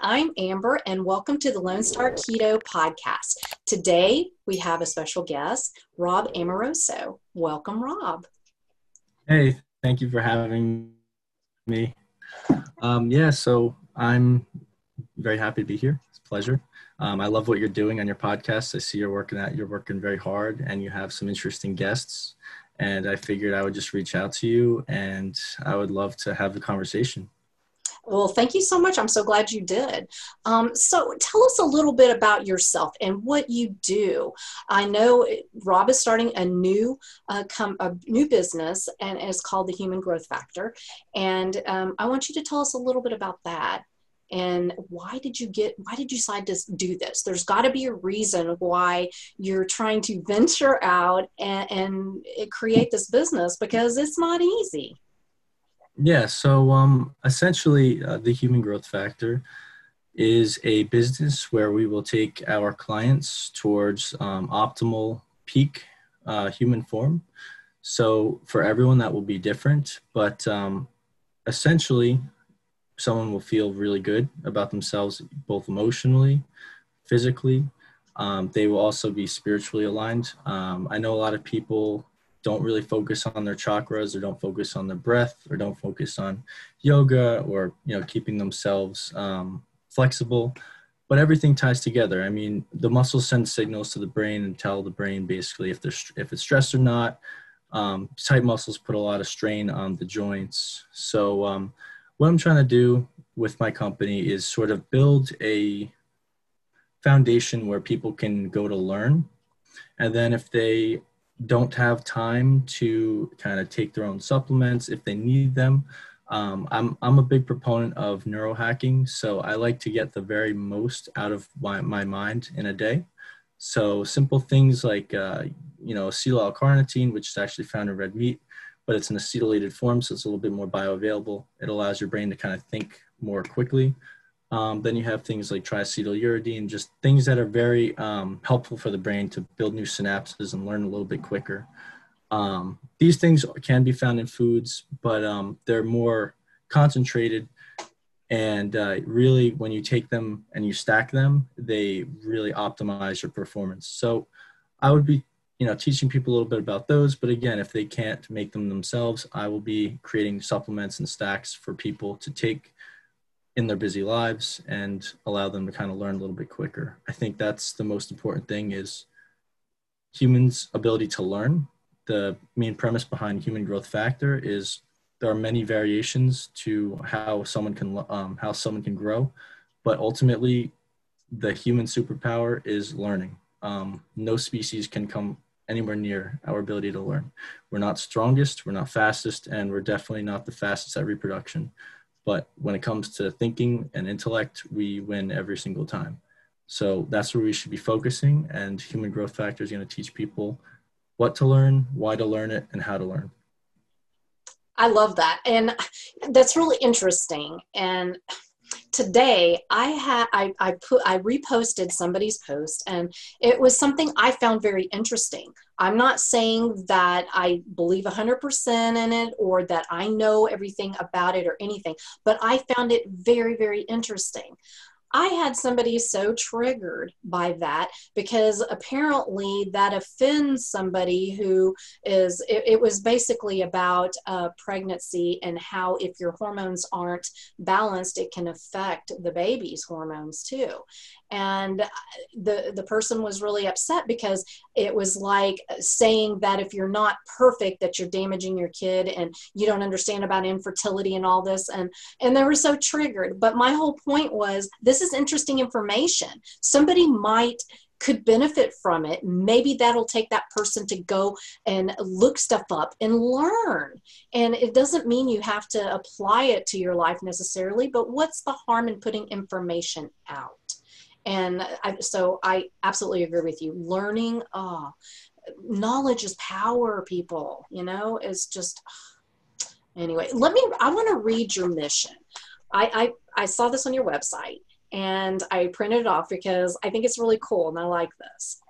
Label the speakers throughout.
Speaker 1: I'm Amber, and welcome to the Lone Star Keto podcast. Today we have a special guest, Rob Amoroso. Welcome, Rob.
Speaker 2: Hey, thank you for having me. Um, yeah, so I'm very happy to be here. It's a pleasure. Um, I love what you're doing on your podcast. I see you're working at you're working very hard, and you have some interesting guests. And I figured I would just reach out to you, and I would love to have a conversation.
Speaker 1: Well, thank you so much. I'm so glad you did. Um, so, tell us a little bit about yourself and what you do. I know Rob is starting a new uh, com- a new business, and it's called the Human Growth Factor. And um, I want you to tell us a little bit about that. And why did you get? Why did you decide to do this? There's got to be a reason why you're trying to venture out and, and create this business because it's not easy.
Speaker 2: Yeah, so um, essentially, uh, the Human Growth Factor is a business where we will take our clients towards um, optimal peak uh, human form. So for everyone, that will be different, but um, essentially, someone will feel really good about themselves, both emotionally, physically. Um, they will also be spiritually aligned. Um, I know a lot of people don't really focus on their chakras or don't focus on their breath or don't focus on yoga or you know keeping themselves um, flexible. But everything ties together. I mean the muscles send signals to the brain and tell the brain basically if they're if it's stressed or not. Um, tight muscles put a lot of strain on the joints. So um, what i'm trying to do with my company is sort of build a foundation where people can go to learn. And then if they don't have time to kind of take their own supplements if they need them. Um, I'm, I'm a big proponent of neurohacking, so I like to get the very most out of my, my mind in a day. So simple things like, uh, you know, acetyl L-carnitine, which is actually found in red meat, but it's an acetylated form, so it's a little bit more bioavailable. It allows your brain to kind of think more quickly. Um, then you have things like triacetyluridine, just things that are very um, helpful for the brain to build new synapses and learn a little bit quicker. Um, these things can be found in foods, but um, they're more concentrated. And uh, really, when you take them and you stack them, they really optimize your performance. So I would be you know teaching people a little bit about those but again if they can't make them themselves i will be creating supplements and stacks for people to take in their busy lives and allow them to kind of learn a little bit quicker. I think that's the most important thing is humans' ability to learn. The main premise behind human growth factor is there are many variations to how someone can um, how someone can grow, but ultimately, the human superpower is learning. Um, no species can come anywhere near our ability to learn. We're not strongest, we're not fastest, and we're definitely not the fastest at reproduction. But when it comes to thinking and intellect, we win every single time. So that's where we should be focusing. And Human Growth Factor is going to teach people what to learn, why to learn it, and how to learn.
Speaker 1: I love that. And that's really interesting. And today I had I, I put I reposted somebody's post and it was something I found very interesting. I'm not saying that I believe 100% in it or that I know everything about it or anything, but I found it very very interesting. I had somebody so triggered by that because apparently that offends somebody who is, it, it was basically about uh, pregnancy and how if your hormones aren't balanced, it can affect the baby's hormones too and the the person was really upset because it was like saying that if you're not perfect that you're damaging your kid and you don't understand about infertility and all this and and they were so triggered but my whole point was this is interesting information somebody might could benefit from it. Maybe that'll take that person to go and look stuff up and learn. And it doesn't mean you have to apply it to your life necessarily, but what's the harm in putting information out? And I, so I absolutely agree with you. Learning, oh, knowledge is power, people, you know, it's just, anyway, let me, I want to read your mission. I, I, I saw this on your website and I printed it off because I think it's really cool and I like this.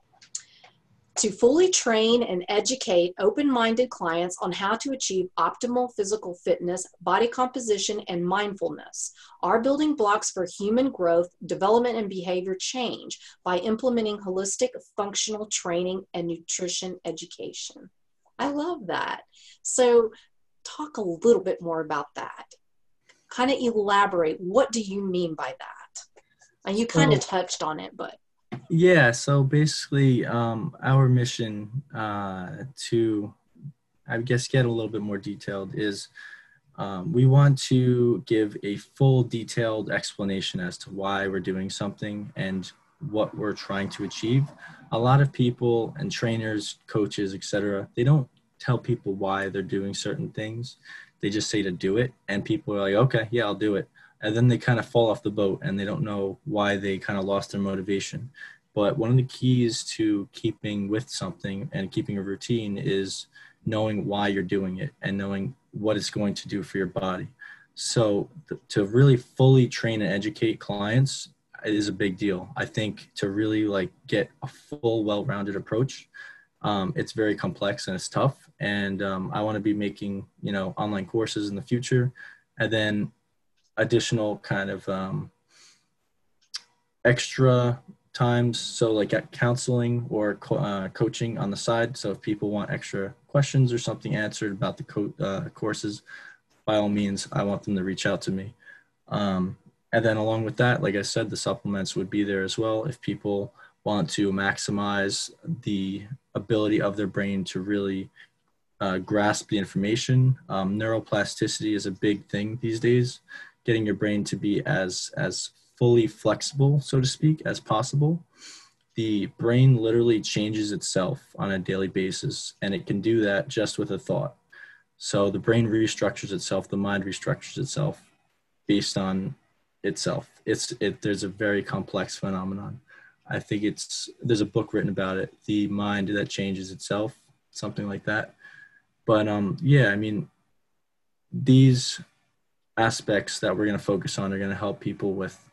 Speaker 1: To fully train and educate open minded clients on how to achieve optimal physical fitness, body composition, and mindfulness are building blocks for human growth, development, and behavior change by implementing holistic functional training and nutrition education. I love that. So, talk a little bit more about that. Kind of elaborate. What do you mean by that? And you kind of mm. touched on it, but
Speaker 2: yeah, so basically, um, our mission uh, to, I guess, get a little bit more detailed is um, we want to give a full detailed explanation as to why we're doing something and what we're trying to achieve. A lot of people and trainers, coaches, etc., they don't tell people why they're doing certain things. They just say to do it, and people are like, okay, yeah, I'll do it. And then they kind of fall off the boat and they don't know why they kind of lost their motivation. But one of the keys to keeping with something and keeping a routine is knowing why you're doing it and knowing what it's going to do for your body. So th- to really fully train and educate clients is a big deal. I think to really like get a full, well-rounded approach, um, it's very complex and it's tough. And um, I want to be making you know online courses in the future, and then additional kind of um, extra times. So like at counseling or co- uh, coaching on the side. So if people want extra questions or something answered about the co- uh, courses, by all means, I want them to reach out to me. Um, and then along with that, like I said, the supplements would be there as well. If people want to maximize the ability of their brain to really uh, grasp the information, um, neuroplasticity is a big thing these days. Getting your brain to be as as fully flexible, so to speak, as possible, the brain literally changes itself on a daily basis, and it can do that just with a thought. So the brain restructures itself, the mind restructures itself based on itself. It's it. There's a very complex phenomenon. I think it's there's a book written about it, the mind that changes itself, something like that. But um, yeah, I mean, these aspects that we're going to focus on are going to help people with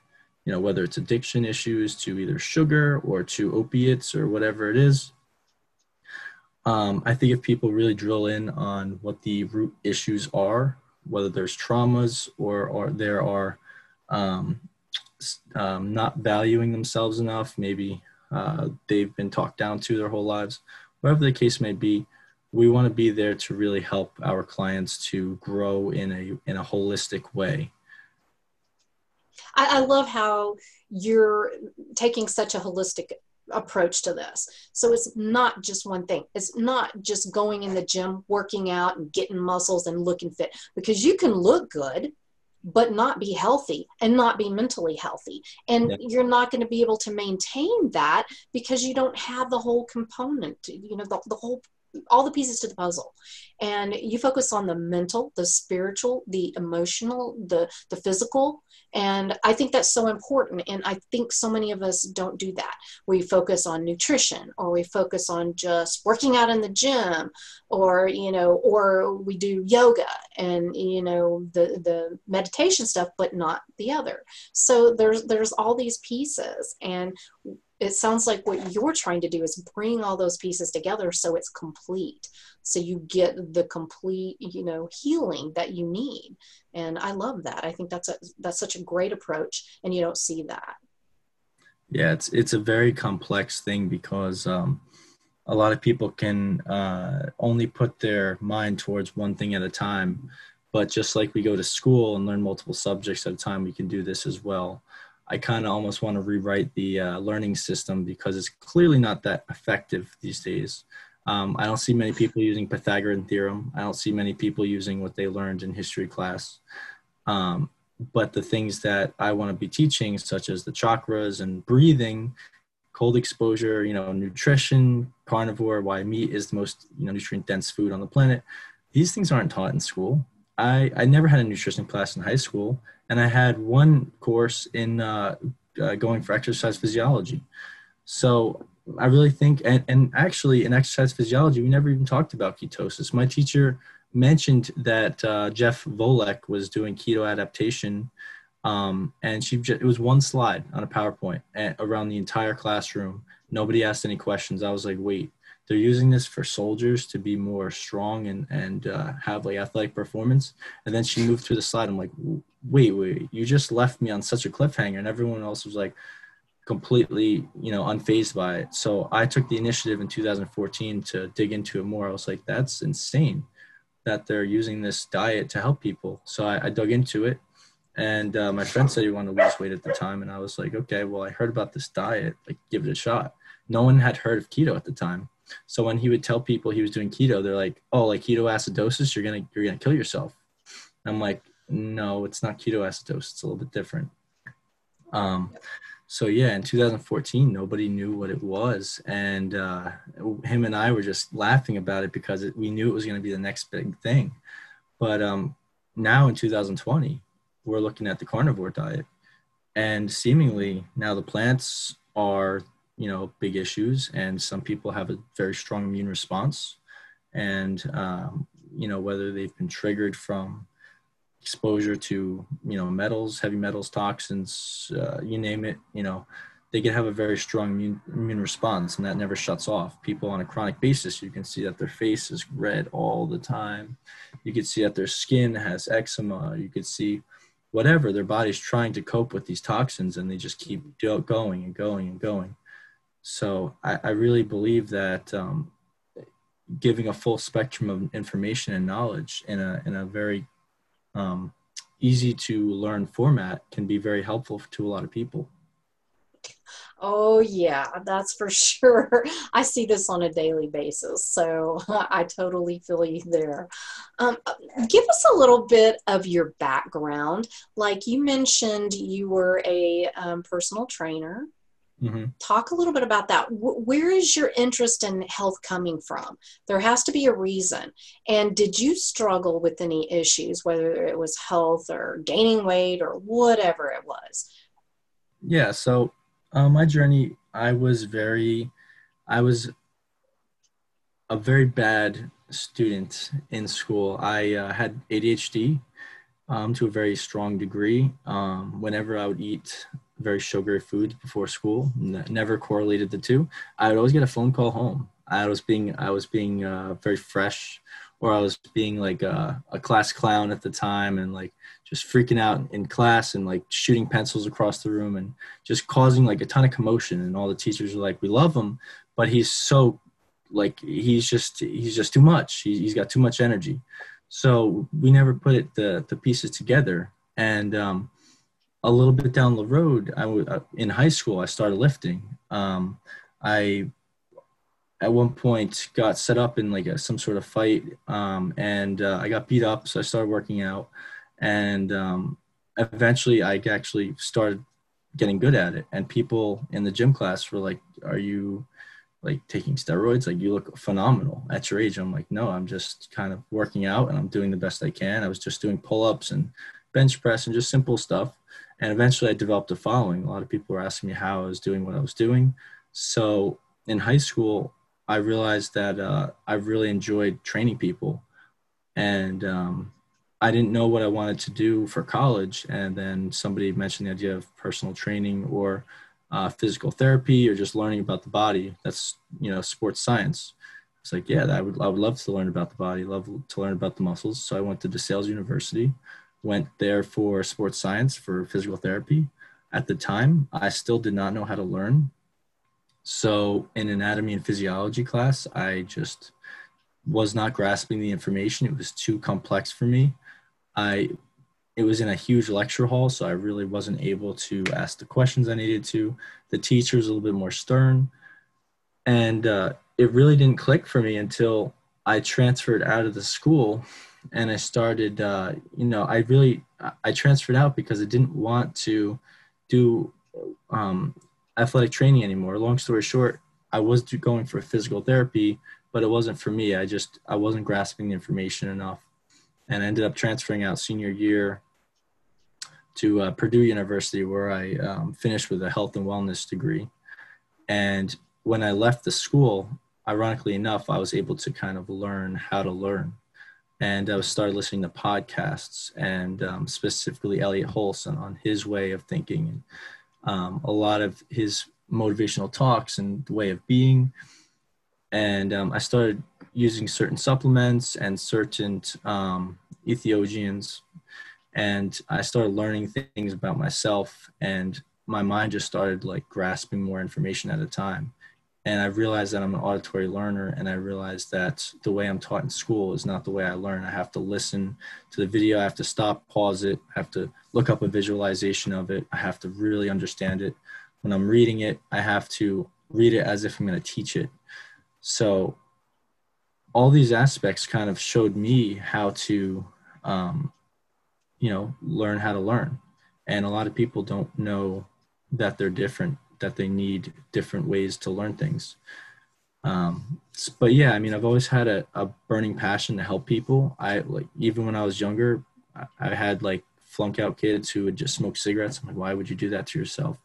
Speaker 2: you know, whether it's addiction issues to either sugar or to opiates or whatever it is. Um, I think if people really drill in on what the root issues are, whether there's traumas or, or there are um, um, not valuing themselves enough, maybe uh, they've been talked down to their whole lives, whatever the case may be, we want to be there to really help our clients to grow in a in a holistic way
Speaker 1: I, I love how you're taking such a holistic approach to this. So it's not just one thing. It's not just going in the gym, working out and getting muscles and looking fit because you can look good but not be healthy and not be mentally healthy. And yeah. you're not going to be able to maintain that because you don't have the whole component, you know, the, the whole all the pieces to the puzzle. And you focus on the mental the spiritual the emotional the the physical. And i think that's so important. And i think so many of us don't do that. We focus on nutrition or we focus on just working out in the gym or you know or we do yoga and you know the the meditation stuff but not the other. So there's there's all these pieces. And it sounds like what you're trying to do is bring all those pieces together so it's complete. So you get the complete you know healing that you need. And i love that. I think that's a that's such a great approach and you don't see that.
Speaker 2: Yeah it's it's a very complex thing because um, a lot of people can uh, only put their mind towards one thing at a time. But just like we go to school and learn multiple subjects at a time we can do this as well I kind of almost want to rewrite the uh, learning system because it's clearly not that effective these days. Um, I don't see many people using Pythagorean theorem. I don't see many people using what they learned in history class. Um, but the things that I want to be teaching, such as the chakras and breathing, cold exposure, you know, nutrition, carnivore, why meat is the most you know nutrient dense food on the planet. These things aren't taught in school. I, I never had a nutrition class in high school and I had one course in uh, uh, going for exercise physiology. So I really think, and, and actually in exercise physiology, we never even talked about ketosis. My teacher mentioned that uh, Jeff Volek was doing keto adaptation, um, and she it was one slide on a PowerPoint around the entire classroom. Nobody asked any questions. I was like, wait, they're using this for soldiers to be more strong and and uh, have like athletic performance. And then she moved to the slide. I'm like, wait, wait, you just left me on such a cliffhanger, and everyone else was like completely, you know, unfazed by it. So I took the initiative in 2014 to dig into it more. I was like, that's insane that they're using this diet to help people. So I, I dug into it. And uh, my friend said he wanted to lose weight at the time. And I was like, okay, well, I heard about this diet, like, give it a shot. No one had heard of keto at the time. So when he would tell people he was doing keto, they're like, "Oh, like ketoacidosis, you're gonna you're gonna kill yourself." I'm like, "No, it's not ketoacidosis. It's a little bit different." Um, so yeah, in 2014, nobody knew what it was, and uh, him and I were just laughing about it because it, we knew it was going to be the next big thing. But um, now in 2020, we're looking at the carnivore diet, and seemingly now the plants are you know big issues and some people have a very strong immune response and um, you know whether they've been triggered from exposure to you know metals heavy metals toxins uh, you name it you know they can have a very strong immune, immune response and that never shuts off. People on a chronic basis you can see that their face is red all the time. You can see that their skin has eczema. You could see whatever. Their body's trying to cope with these toxins and they just keep going and going and going. So I, I really believe that um, giving a full spectrum of information and knowledge in a in a very um, easy to learn format can be very helpful to a lot of people.
Speaker 1: Oh, yeah, that's for sure. I see this on a daily basis, so I totally feel you there. Um, give us a little bit of your background. Like you mentioned, you were a um, personal trainer. Mm-hmm. Talk a little bit about that. where is your interest in health coming from? There has to be a reason. And did you struggle with any issues, whether it was health or gaining weight or whatever it was?
Speaker 2: Yeah. So uh, my journey, I was very, I was a very bad student in school. I uh, had ADHD um, to a very strong degree. Um, whenever I would eat very sugary foods before school. never correlated the two. I would always get a phone call home. I was being I was being uh, very fresh, or I was being like a, a, class clown at the time, and like just freaking out in class and like shooting pencils across the room and just causing like a ton of commotion. And all the teachers were like, "We love him, but he's so like he's just he's just too much. He, he's got too much energy." So we never put it the the pieces together, and um, a little bit down the road, I was uh, in high school. I started lifting. Um, I at one point got set up in like a, some sort of fight, um, and uh, I got beat up. So I started working out, and um, eventually I actually started getting good at it. And people in the gym class were like, "Are you?" like taking steroids like you look phenomenal at your age i'm like no i'm just kind of working out and i'm doing the best i can i was just doing pull-ups and bench press and just simple stuff and eventually I developed a following. A lot of people were asking me how I was doing what I was doing. So in high school, I realized that uh, I really enjoyed training people, and um, I didn't know what I wanted to do for college. And then somebody mentioned the idea of personal training or uh, physical therapy or just learning about the body. That's you know sports science. It's like yeah, I would I would love to learn about the body, love to learn about the muscles. So I went to DeSales University went there for sports science for physical therapy. At the time, I still did not know how to learn. So, in anatomy and physiology class, I just was not grasping the information. It was too complex for me. I it was in a huge lecture hall, so I really wasn't able to ask the questions I needed to. The teacher was a little bit more stern, and uh, it really didn't click for me until I transferred out of the school and I started, uh, you know, I really, I transferred out because I didn't want to do um, athletic training anymore. Long story short, I was going for physical therapy, but it wasn't for me. I just, I wasn't grasping the information enough. And I ended up transferring out senior year to uh, Purdue University, where I um, finished with a health and wellness degree. And when I left the school, ironically enough, I was able to kind of learn how to learn and I started listening to podcasts and um, specifically Elliott Hulse on his way of thinking and um, a lot of his motivational talks and the way of being. and um, I started using certain supplements and certain um, Entheogens, and I started learning things about myself, and my mind just started like grasping more information at a time. And I realized that I'm an auditory learner, and I realized that the way I'm taught in school is not the way I learn. I have to listen to the video, I have to stop, pause it, I have to look up a visualization of it, I have to really understand it. When I'm reading it, I have to read it as if I'm going to teach it. So all these aspects kind of showed me how to um, you know learn how to learn and a lot of people don't know that they're different that they need different ways to learn things um, but yeah i mean i've always had a, a burning passion to help people i like even when i was younger i, I had like flunk out kids who would just smoke cigarettes i'm like why would you do that to yourself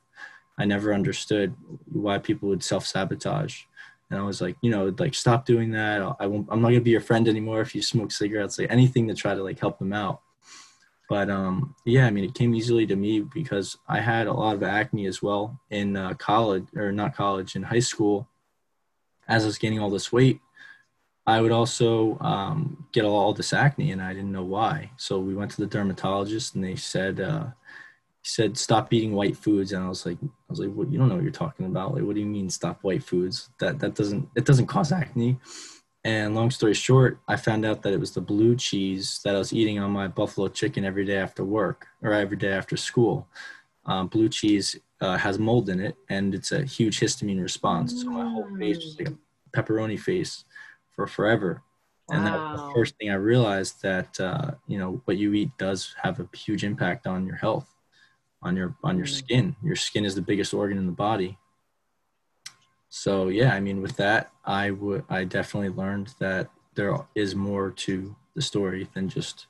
Speaker 2: i never understood why people would self-sabotage and I was like, you know, like stop doing that. I won't. I'm not gonna be your friend anymore if you smoke cigarettes. Like anything to try to like help them out. But um, yeah, I mean, it came easily to me because I had a lot of acne as well in uh, college, or not college, in high school. As I was gaining all this weight, I would also um, get all, this acne, and I didn't know why. So we went to the dermatologist, and they said, uh, said stop eating white foods and i was like i was like what you don't know what you're talking about like what do you mean stop white foods that that doesn't it doesn't cause acne and long story short i found out that it was the blue cheese that i was eating on my buffalo chicken every day after work or every day after school um, blue cheese uh, has mold in it and it's a huge histamine response so my whole face was like a pepperoni face for forever and wow. that was the first thing i realized that uh, you know what you eat does have a huge impact on your health on your on your mm. skin. Your skin is the biggest organ in the body. So yeah, I mean, with that, I would I definitely learned that there is more to the story than just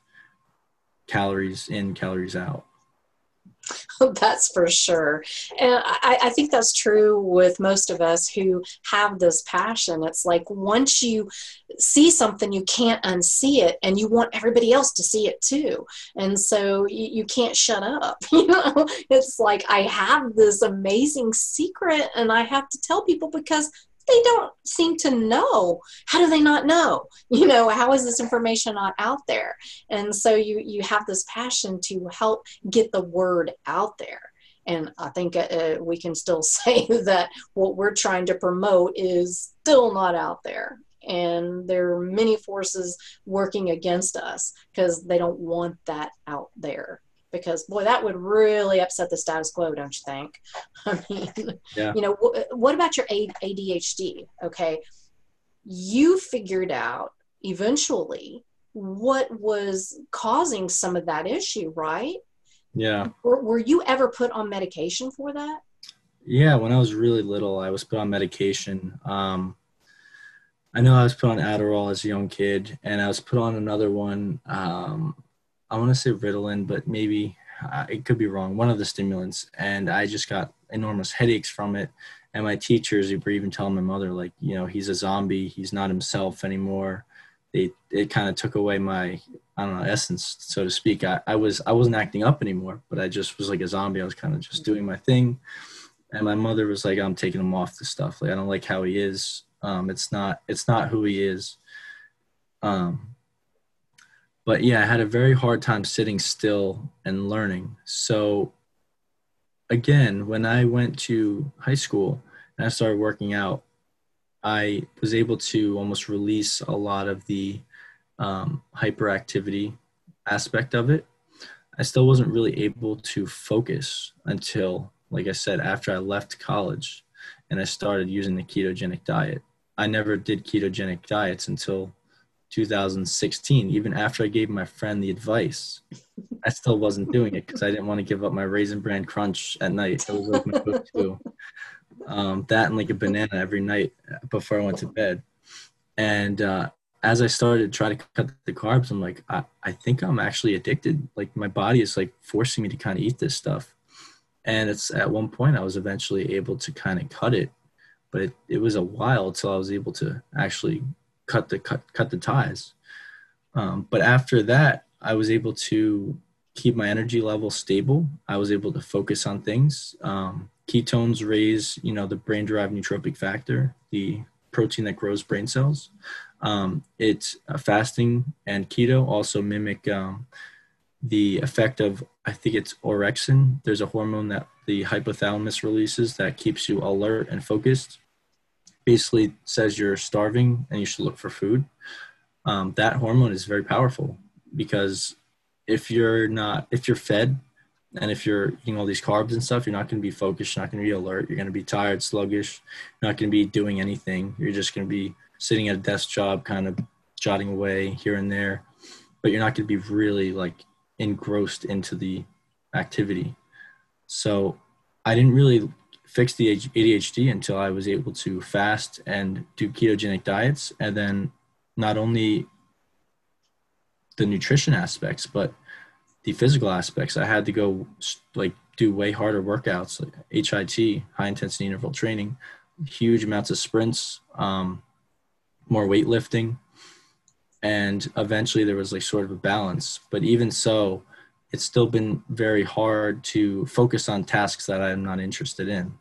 Speaker 2: calories in, calories out.
Speaker 1: that's for sure. And I, I, think that's true with most of us who have this passion. It's like once you see something, you can't unsee it, and you want everybody else to see it too. And so you, you can't shut up. You know, it's like I have this amazing secret, and I have to tell people because they don't seem to know. How do they not know? You know how is this information not out there? And so you you have this passion to help get the word out there. And i think uh, we can still say that what we're trying to promote is still not out there. And there are many forces working against us because they don't want that out there because boy that would really upset the status quo don't you think? I mean yeah. you know what about your adhd okay. You figured out eventually what was causing some of that issue right?
Speaker 2: Yeah.
Speaker 1: Were, were you ever put on medication for that?
Speaker 2: Yeah when i was really little i was put on medication. Um, I know I was put on Adderall as a young kid, and I was put on another one. Um, I want to say Ritalin, but maybe uh, it could be wrong. One of the stimulants, and I just got enormous headaches from it. And my teachers were even telling my mother, like, you know, he's a zombie. He's not himself anymore. They it kind of took away my I don't know essence, so to speak. I, I was I wasn't acting up anymore, but I just was like a zombie. I was kind of just doing my thing. And my mother was like, I'm taking him off the stuff. Like I don't like how he is. Um, it's not it's not who he is. Um, but yeah, I had a very hard time sitting still and learning. So again, when I went to high school and I started working out, I was able to almost release a lot of the um, hyperactivity aspect of it. I still wasn't really able to focus until, like I said, after I left college and I started using the ketogenic diet. I never did ketogenic diets until 2016 even after i gave my friend the advice i still wasn't doing it because i didn't want to give up my raisin bran crunch at night. It was like my um, that and like a banana every night before i went to bed. And uh, as i started to try to cut the carbs i'm like I, I think i'm actually addicted. Like my body is like forcing me to kind of eat this stuff. And it's at one point i was eventually able to kind of cut it but it, it was a while till i was able to actually cut the cut cut the ties. Um, but after that, I was able to keep my energy level stable. I was able to focus on things. Um, ketones raise, you know, the brain-derived neurotrophic factor, the protein that grows brain cells. Um, it's uh, fasting and keto also mimic um, the effect of I think it's orexin. There's a hormone that the hypothalamus releases that keeps you alert and focused. Basically, says you're starving and you should look for food. Um, that hormone is very powerful because if you're not if you're fed and if you're eating all these carbs and stuff, you're not going to be focused. You're not going to be alert. You're going to be tired, sluggish. You're not going to be doing anything. You're just going to be sitting at a desk job, kind of jotting away here and there. But you're not going to be really like engrossed into the activity. So I didn't really fix the ADHD until I was able to fast and do ketogenic diets. And then not only the nutrition aspects, but the physical aspects. I had to go like do way harder workouts, like HIIT, high intensity interval training, huge amounts of sprints, um, more weightlifting, and eventually there was like sort of a balance. But even so, it's still been very hard to focus on tasks that I'm not interested in.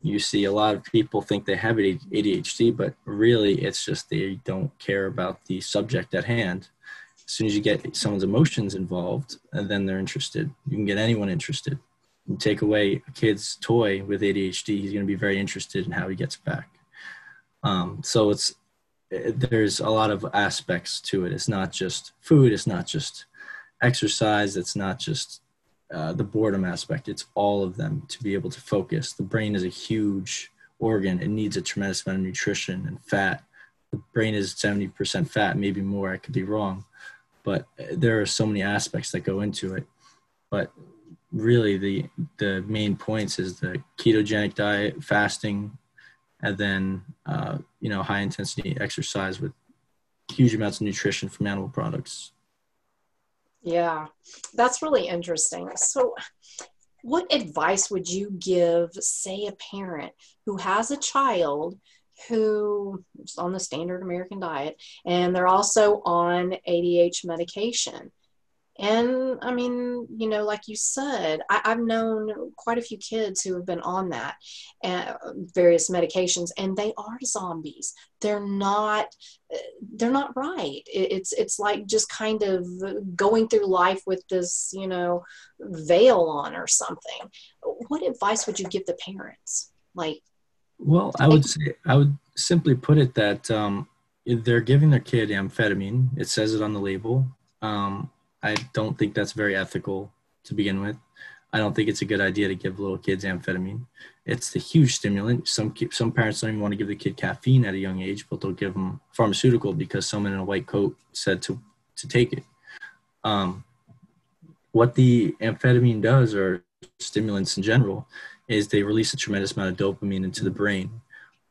Speaker 2: You see a lot of people think they have ADHD, but really it's just they don't care about the subject at hand as soon as you get someone's emotions involved, and then they're interested. You can get anyone interested. You take away a kid's toy with ADHD, he's going to be very interested in how he gets back. Um, so it's there's a lot of aspects to it. It's not just food. It's not just exercise. It's not just uh, the boredom aspect. It's all of them to be able to focus. The brain is a huge organ. It needs a tremendous amount of nutrition and fat. The brain is 70% fat, maybe more. I could be wrong but there are so many aspects that go into it but really the the main points is the ketogenic diet fasting and then uh, you know high intensity exercise with huge amounts of nutrition from animal products
Speaker 1: yeah that's really interesting so what advice would you give say a parent who has a child who is on the standard American diet, and they're also on ADH medication. And I mean, you know, like you said, I, have known quite a few kids who have been on that uh, various medications, and they are zombies. They're not. They're not right. It's it's like just kind of going through life with this, you know, veil on or something. What advice would you give the parents? Like,
Speaker 2: well, I would say I would simply put it that um, they're giving their kid amphetamine. It says it on the label. Um, I don't think that's very ethical to begin with. I don't think it's a good idea to give little kids amphetamine. It's the huge stimulant. Some some parents don't even want to give the kid caffeine at a young age, but they'll give them pharmaceutical because someone in a white coat said to to take it. Um, what the amphetamine does, or stimulants in general, is they release a tremendous amount of dopamine into the brain.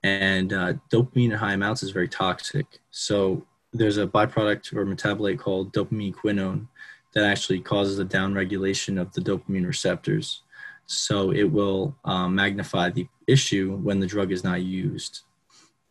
Speaker 2: And uh, dopamine in high amounts is very toxic. So there's a byproduct or metabolite called dopamine quinone that actually causes a downregulation of the dopamine receptors. So it will um, magnify the issue when the drug is not used.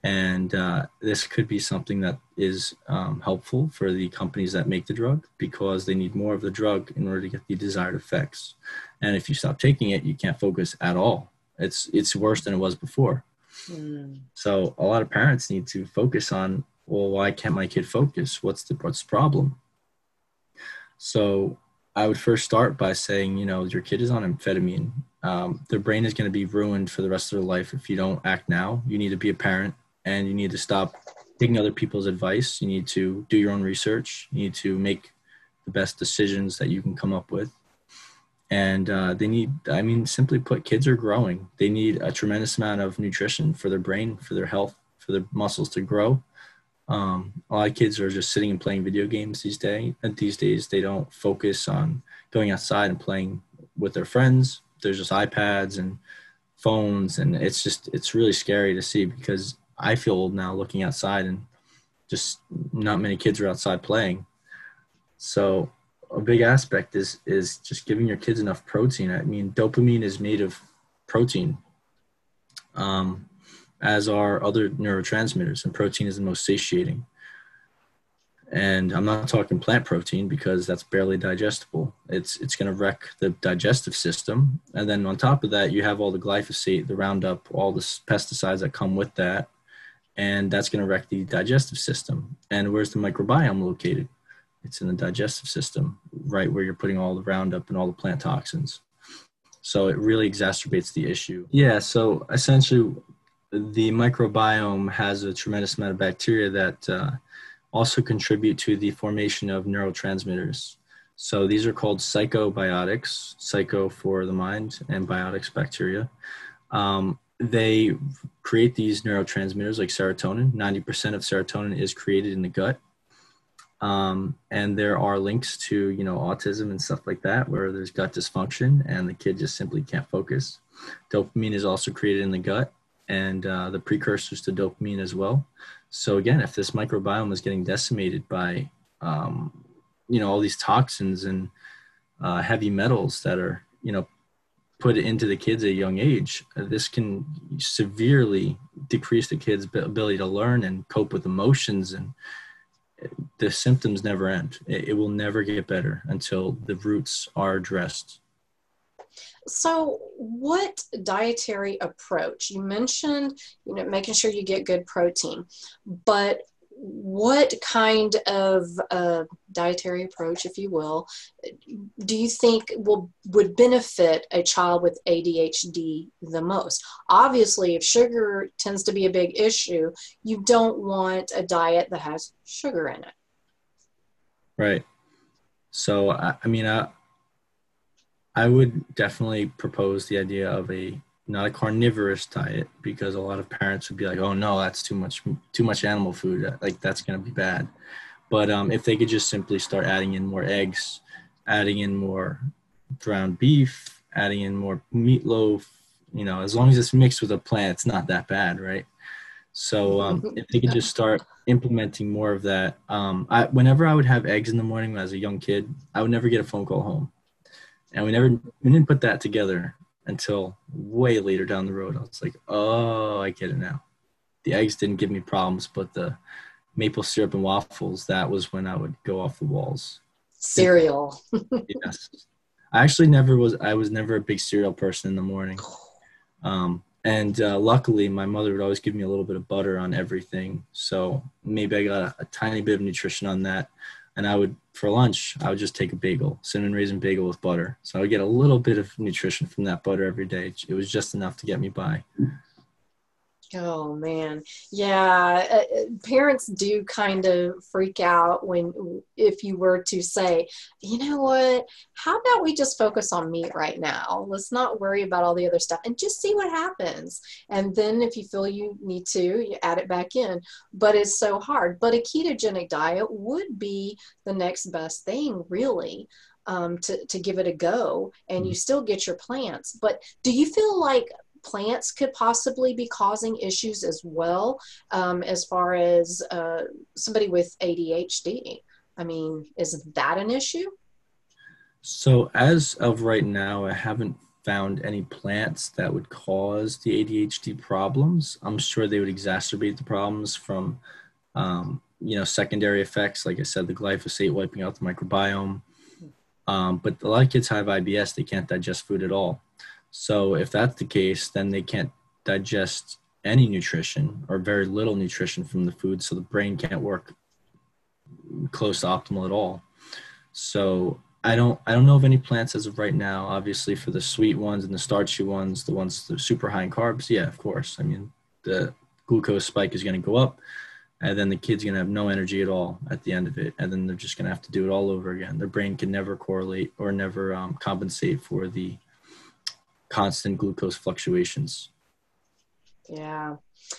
Speaker 2: And uh, this could be something that is um, helpful for the companies that make the drug because they need more of the drug in order to get the desired effects. And if you stop taking it you can't focus at all. It's it's worse than it was before. Mm. so a lot of parents need to focus on well why can't my kid focus? What's the what's the problem so i would first start by saying you know your kid is on amphetamine um, their brain is going to be ruined for the rest of their life if you don't act now you need to be a parent and you need to stop taking other people's advice. You need to do your own research. You need to make the best decisions that you can come up with. And uh, they need, I mean, simply put, kids are growing. They need a tremendous amount of nutrition for their brain, for their health, for their muscles to grow. Um, a lot of kids are just sitting and playing video games these days. These days, they don't focus on going outside and playing with their friends. There's just iPads and phones, and it's just it's really scary to see because I feel old now looking outside and just not many kids are outside playing. So a big aspect is is just giving your kids enough protein. I mean, dopamine is made of protein, um, as are other neurotransmitters, and protein is the most satiating. And I'm not talking plant protein because that's barely digestible. It's it's going to wreck the digestive system. And then on top of that, you have all the glyphosate, the Roundup, all the pesticides that come with that and that's going to wreck the digestive system. And where's the microbiome located? It's in the digestive system, right where you're putting all the Roundup and all the plant toxins. So it really exacerbates the issue. Yeah, so essentially, the microbiome has a tremendous amount of bacteria that uh, also contribute to the formation of neurotransmitters. So these are called psychobiotics, psycho for the mind, and biotics bacteria. Um, they create these neurotransmitters like serotonin. 90% of serotonin is created in the gut. Um, and there are links to, you know, autism and stuff like that, where there's gut dysfunction and the kid just simply can't focus. Dopamine is also created in the gut and uh, the precursors to dopamine as well. So again, if this microbiome is getting decimated by, um, you know, all these toxins and uh, heavy metals that are, you know, put into the kids at a young age, uh, this can severely decrease the kid's ability to learn and cope with emotions and uh, the symptoms never end. It, it will never get better until the roots are addressed.
Speaker 1: So, what dietary approach? You mentioned, you know, making sure you get good protein, but what kind of uh, dietary approach, if you will, do you think will would benefit a child with ADHD the most? Obviously, if sugar tends to be a big issue, you don't want a diet that has sugar in it.
Speaker 2: Right. So, I, I mean, I, I would definitely propose the idea of a not a carnivorous diet because a lot of parents would be like, "Oh no, that's too much too much animal food. Like that's going to be bad." But um, if they could just simply start adding in more eggs, adding in more ground beef, adding in more meatloaf, you know, as long as it's mixed with a plant, it's not that bad, right? So um, if they could just start implementing more of that, um, I, whenever I would have eggs in the morning as a young kid, I would never get a phone call home, and we never we didn't put that together until way later down the road. I was like, oh, I get it now. The eggs didn't give me problems, but the maple syrup and waffles, that was when I would go off the walls.
Speaker 1: Cereal.
Speaker 2: yes. I actually never was, I was never a big cereal person in the morning. Um, and uh, luckily, my mother would always give me a little bit of butter on everything. So maybe I got a, a tiny bit of nutrition on that and I would for lunch I would just take a bagel, cinnamon raisin bagel with butter. So I would get a little bit of nutrition from that butter every day. It was just enough to get me by.
Speaker 1: Oh man, yeah. Uh, uh, parents do kind of freak out when, if you were to say, you know what, how about we just focus on meat right now? Let's not worry about all the other stuff and just see what happens. And then if you feel you need to, you add it back in. But it's so hard. But a ketogenic diet would be the next best thing, really. Um, to, to give it a go and you mm-hmm. still get your plants. But do you feel like plants could possibly be causing issues as well um, as far as uh, somebody with ADHD. I mean, is that an issue?
Speaker 2: So, as of right now, I haven't found any plants that would cause the ADHD problems. I'm sure they would exacerbate the problems from, um, you know, secondary effects. Like I said, the glyphosate wiping out the microbiome. Um, but a lot of kids have IBS; they can't digest food at all. So if that's the case, then they can't digest any nutrition or very little nutrition from the food, so the brain can't work close to optimal at all. So I don't I don't know of any plants as of right now. Obviously, for the sweet ones and the starchy ones, the ones that are super high in carbs, yeah, of course. I mean, the glucose spike is going to go up, and then the kid's going to have no energy at all at the end of it, and then they're just going to have to do it all over again. Their brain can never correlate or never um, compensate for the constant glucose fluctuations.
Speaker 1: Yeah.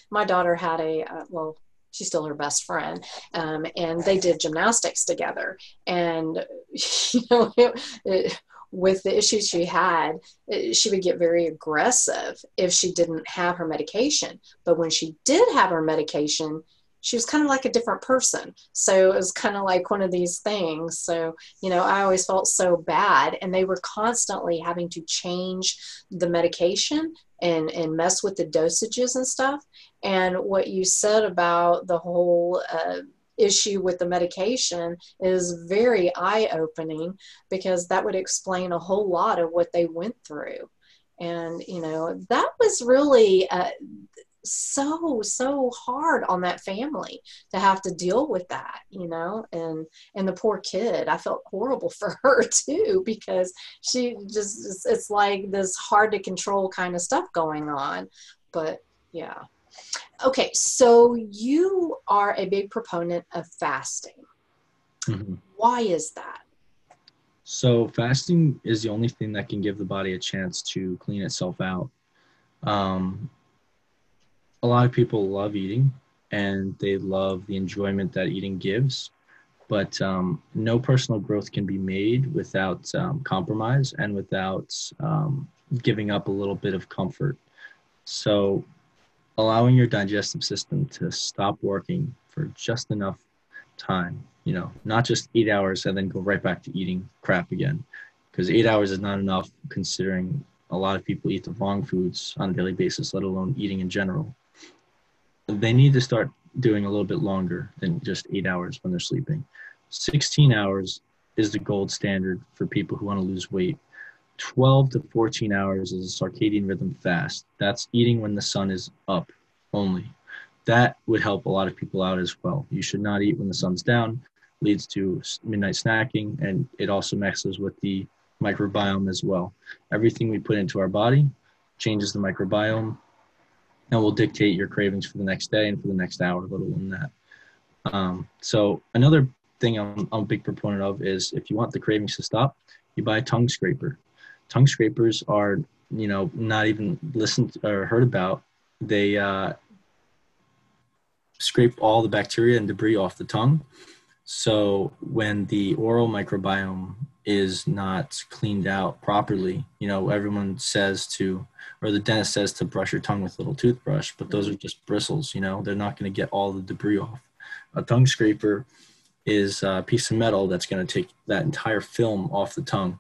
Speaker 1: My daughter had a, uh, well, she's still her best friend um, and they did gymnastics together and you know it, it, with the issues she had it, she would get very aggressive if she didn't have her medication but when she did have her medication she was kind of like a different person. So it was kind of like one of these things. So, you know, I always felt so bad. And they were constantly having to change the medication and, and mess with the dosages and stuff. And what you said about the whole uh, issue with the medication is very eye opening because that would explain a whole lot of what they went through. And, you know, that was really. Uh, so so hard on that family to have to deal with that you know and and the poor kid. I felt horrible for her too because she just it's like this hard to control kind of stuff going on. But yeah. Okay so you are a big proponent of fasting. Mm-hmm. why is that?
Speaker 2: So fasting is the only thing that can give the body a chance to clean itself out. Um, a lot of people love eating and they love the enjoyment that eating gives but um, no personal growth can be made without um, compromise and without um, giving up a little bit of comfort. So allowing your digestive system to stop working for just enough time you know not just eight hours and then go right back to eating crap again. Because eight hours is not enough considering a lot of people eat the wrong foods on a daily basis let alone eating in general they need to start doing a little bit longer than just eight hours when they're sleeping. 16 hours is the gold standard for people who want to lose weight. 12 to 14 hours is a circadian rhythm fast. That's eating when the sun is up only. That would help a lot of people out as well. You should not eat when the sun's down, leads to midnight snacking, and it also messes with the microbiome as well. Everything we put into our body changes the microbiome, and will dictate your cravings for the next day and for the next hour, let alone that. Um, so another thing I'm, I'm a big proponent of is if you want the cravings to stop, you buy a tongue scraper. Tongue scrapers are, you know, not even listened or heard about. They uh, scrape all the bacteria and debris off the tongue. So when the oral microbiome is not cleaned out properly. You know, everyone says to, or the dentist says to brush your tongue with a little toothbrush, but those are just bristles, you know, they're not going to get all the debris off. A tongue scraper is a piece of metal that's going to take that entire film off the tongue.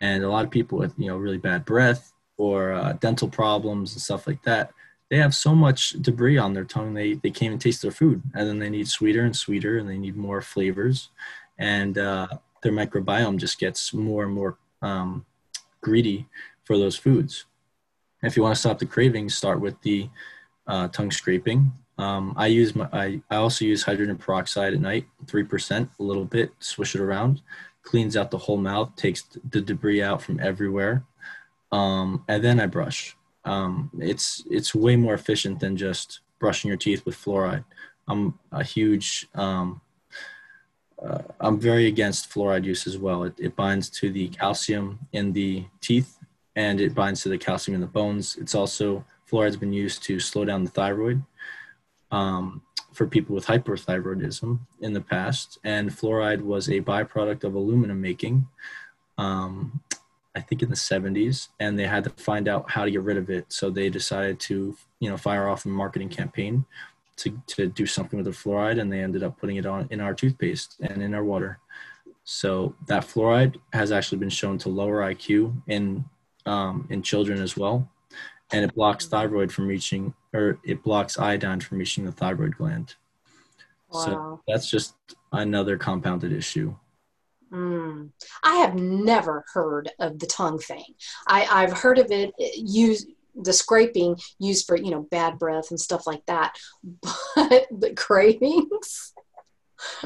Speaker 2: And a lot of people with, you know, really bad breath or uh, dental problems and stuff like that, they have so much debris on their tongue, they, they can't even taste their food. And then they need sweeter and sweeter and they need more flavors. And, uh, their microbiome just gets more and more um, greedy for those foods. If you want to stop the cravings, start with the uh, tongue scraping. Um, I use my, I, I also use hydrogen peroxide at night, 3%, a little bit, swish it around, cleans out the whole mouth, takes the debris out from everywhere. Um, and then I brush. Um, it's, it's way more efficient than just brushing your teeth with fluoride. I'm a huge um, uh, I'm very against fluoride use as well. It, it binds to the calcium in the teeth and it binds to the calcium in the bones. It's also, fluoride's been used to slow down the thyroid um, for people with hyperthyroidism in the past. And fluoride was a byproduct of aluminum making, um, I think in the 70s, and they had to find out how to get rid of it. So they decided to, you know, fire off a marketing campaign to, to do something with the fluoride and they ended up putting it on in our toothpaste and in our water. So that fluoride has actually been shown to lower IQ in um, in children as well, and it blocks thyroid from reaching, or it blocks iodine from reaching the thyroid gland. Wow. So that's just another compounded issue.
Speaker 1: Mm. I have never heard of the tongue thing. I, I've heard of it used the scraping used for you know bad breath and stuff like that but the cravings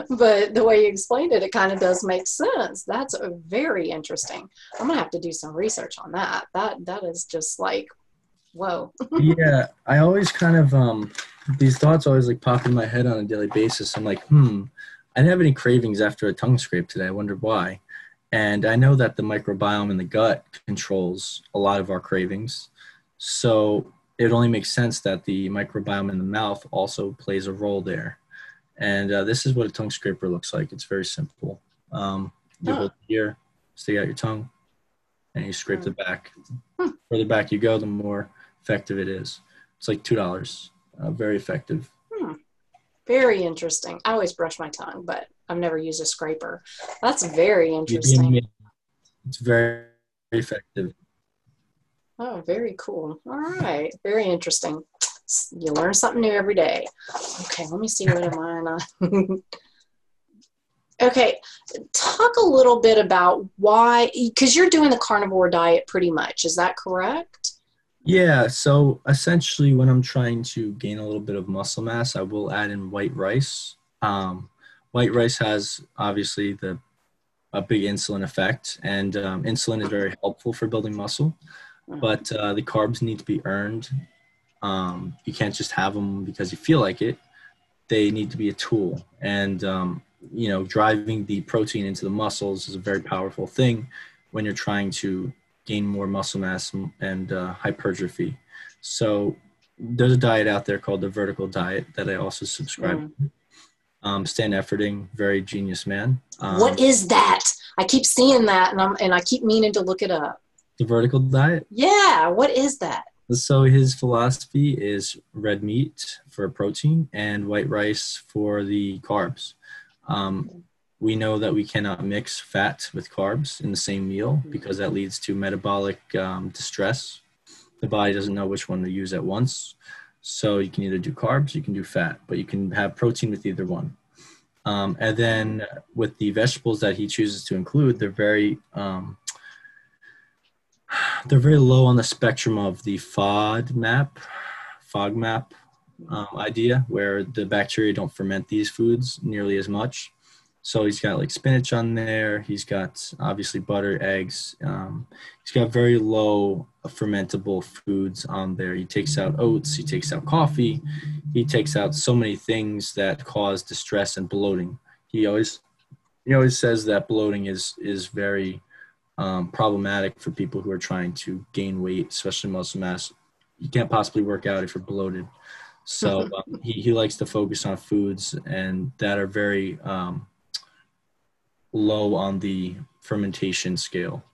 Speaker 1: but the way you explained it it kind of does make sense. That's very interesting. I'm gonna have to do some research on that. That that is just like whoa.
Speaker 2: Yeah i always kind of um these thoughts always like pop in my head on a daily basis. I'm like hmm i didn't have any cravings after a tongue scrape today. I wonder why. And i know that the microbiome in the gut controls a lot of our cravings so it only makes sense that the microbiome in the mouth also plays a role there. And uh, this is what a tongue scraper looks like. It's very simple. Um, you oh. hold it here, stick out your tongue, and you scrape the back. The further back you go, the more effective it is. It's like two dollars. Uh, very effective.
Speaker 1: Hmm. Very interesting. I always brush my tongue, but I've never used a scraper. That's very interesting.
Speaker 2: It's very effective.
Speaker 1: Oh, very cool. All right. Very interesting. You learn something new every day. Okay, let me see what am I on. okay, talk a little bit about why, because you're doing the carnivore diet pretty much. Is that correct?
Speaker 2: Yeah, so essentially, when I'm trying to gain a little bit of muscle mass, I will add in white rice. Um, white rice has obviously the a big insulin effect, and um, insulin is very helpful for building muscle. Mm-hmm. But uh, the carbs need to be earned. Um, you can't just have them because you feel like it. They need to be a tool, and um, you know, driving the protein into the muscles is a very powerful thing when you're trying to gain more muscle mass and uh, hypertrophy. So there's a diet out there called the vertical diet that I also subscribe mm. to. Um, Stan Efferding, very genius man.
Speaker 1: Um, what is that? I keep seeing that, and I'm and I keep meaning to look it up.
Speaker 2: The vertical diet.
Speaker 1: Yeah, what is that?
Speaker 2: So his philosophy is red meat for protein and white rice for the carbs. Um, we know that we cannot mix fat with carbs in the same meal mm-hmm. because that leads to metabolic um, distress. The body doesn't know which one to use at once. So you can either do carbs, you can do fat, but you can have protein with either one. Um, and then with the vegetables that he chooses to include, they're very um, they're very low on the spectrum of the FODMAP, FODMAP um, idea, where the bacteria don't ferment these foods nearly as much. So he's got like spinach on there. He's got obviously butter, eggs. Um, he's got very low fermentable foods on there. He takes out oats. He takes out coffee. He takes out so many things that cause distress and bloating. He always he always says that bloating is is very um, problematic for people who are trying to gain weight, especially muscle mass. You can't possibly work out if you're bloated. So um, he, he likes to focus on foods and that are very um, low on the fermentation scale.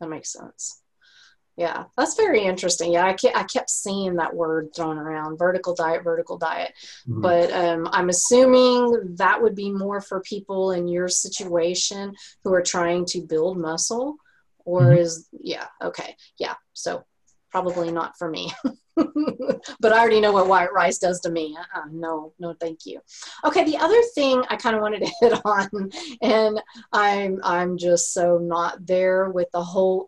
Speaker 1: That makes sense. Yeah, that's very interesting. Yeah, I, kept, I kept seeing that word thrown around vertical diet, vertical diet. Mm-hmm. But um, I'm assuming that would be more for people in your situation who are trying to build muscle. Or mm-hmm. is, yeah, okay. Yeah, so probably not for me. but I already know what white rice does to me. Uh-uh, no, no, thank you. Okay, the other thing I kind of wanted to hit on, and I'm I'm just so not there with the whole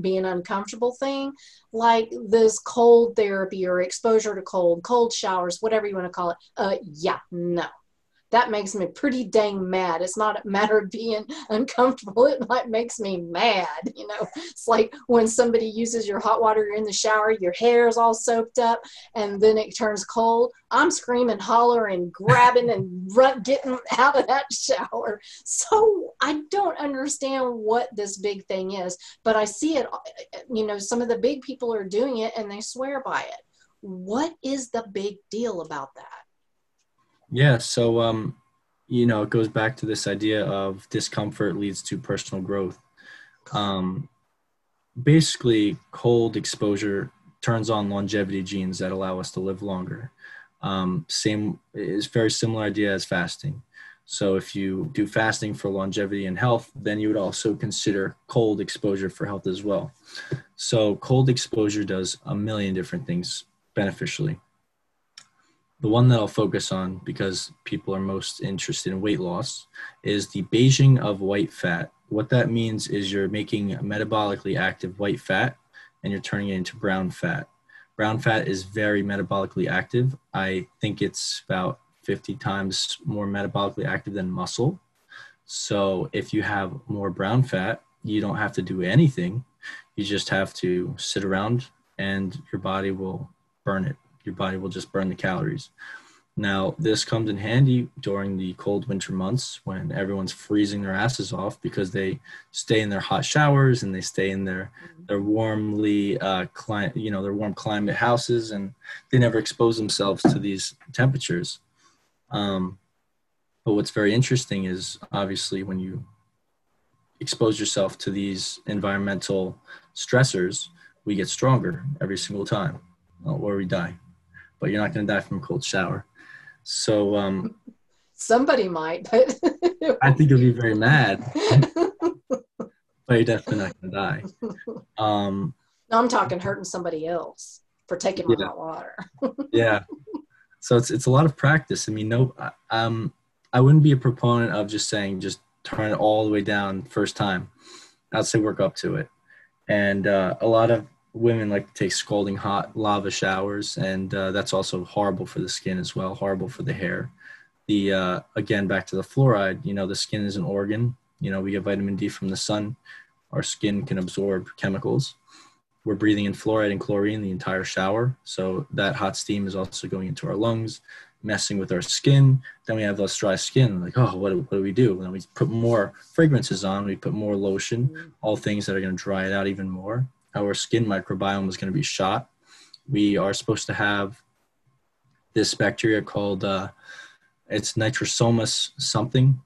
Speaker 1: being uncomfortable thing, like this cold therapy or exposure to cold, cold showers, whatever you want to call it. Uh, yeah, no, that makes me pretty dang mad. It's not a matter of being uncomfortable. It like makes me mad. You know, it's like when somebody uses your hot water in the shower, your hair is all soaked up, and then it turns cold. I'm screaming, hollering, grabbing, and run, getting out of that shower. So I don't understand what this big thing is, but I see it. You know, some of the big people are doing it, and they swear by it. What is the big deal about that?
Speaker 2: Yeah. So, um, you know, it goes back to this idea of discomfort leads to personal growth. Um, basically, cold exposure turns on longevity genes that allow us to live longer. Um, same is very similar idea as fasting. So if you do fasting for longevity and health, then you would also consider cold exposure for health as well. So cold exposure does a million different things beneficially the one that I'll focus on because people are most interested in weight loss is the beiging of white fat. What that means is you're making metabolically active white fat and you're turning it into brown fat. Brown fat is very metabolically active. I think it's about 50 times more metabolically active than muscle. So if you have more brown fat, you don't have to do anything. You just have to sit around and your body will burn it your body will just burn the calories. Now, this comes in handy during the cold winter months when everyone's freezing their asses off because they stay in their hot showers and they stay in their their warmly uh, cli- you know their warm climate houses and they never expose themselves to these temperatures. Um, but what's very interesting is obviously when you expose yourself to these environmental stressors, we get stronger every single time, or we die but you're not going to die from a cold shower. So um,
Speaker 1: somebody might, but
Speaker 2: I think you'll be very mad. but you're definitely not going to die. Um,
Speaker 1: no, I'm talking hurting somebody else for taking my yeah. hot water.
Speaker 2: yeah. So it's it's a lot of practice. I mean, no, um, I wouldn't be a proponent of just saying just turn it all the way down first time. I'd say work up to it. And uh, a lot of women like to take scalding hot lava showers, and uh, that's also horrible for the skin as well, horrible for the hair. The uh, again back to the fluoride. You know, the skin is an organ. You know, we get vitamin D from the sun. Our skin can absorb chemicals. We're breathing in fluoride and chlorine the entire shower, so that hot steam is also going into our lungs, messing with our skin. Then we have less dry skin. Like, oh, what, what do we do? And we put more fragrances on. We put more lotion, all things that are going to dry it out even more our skin microbiome is going to be shot. We are supposed to have this bacteria called uh, it's nitrosomus something,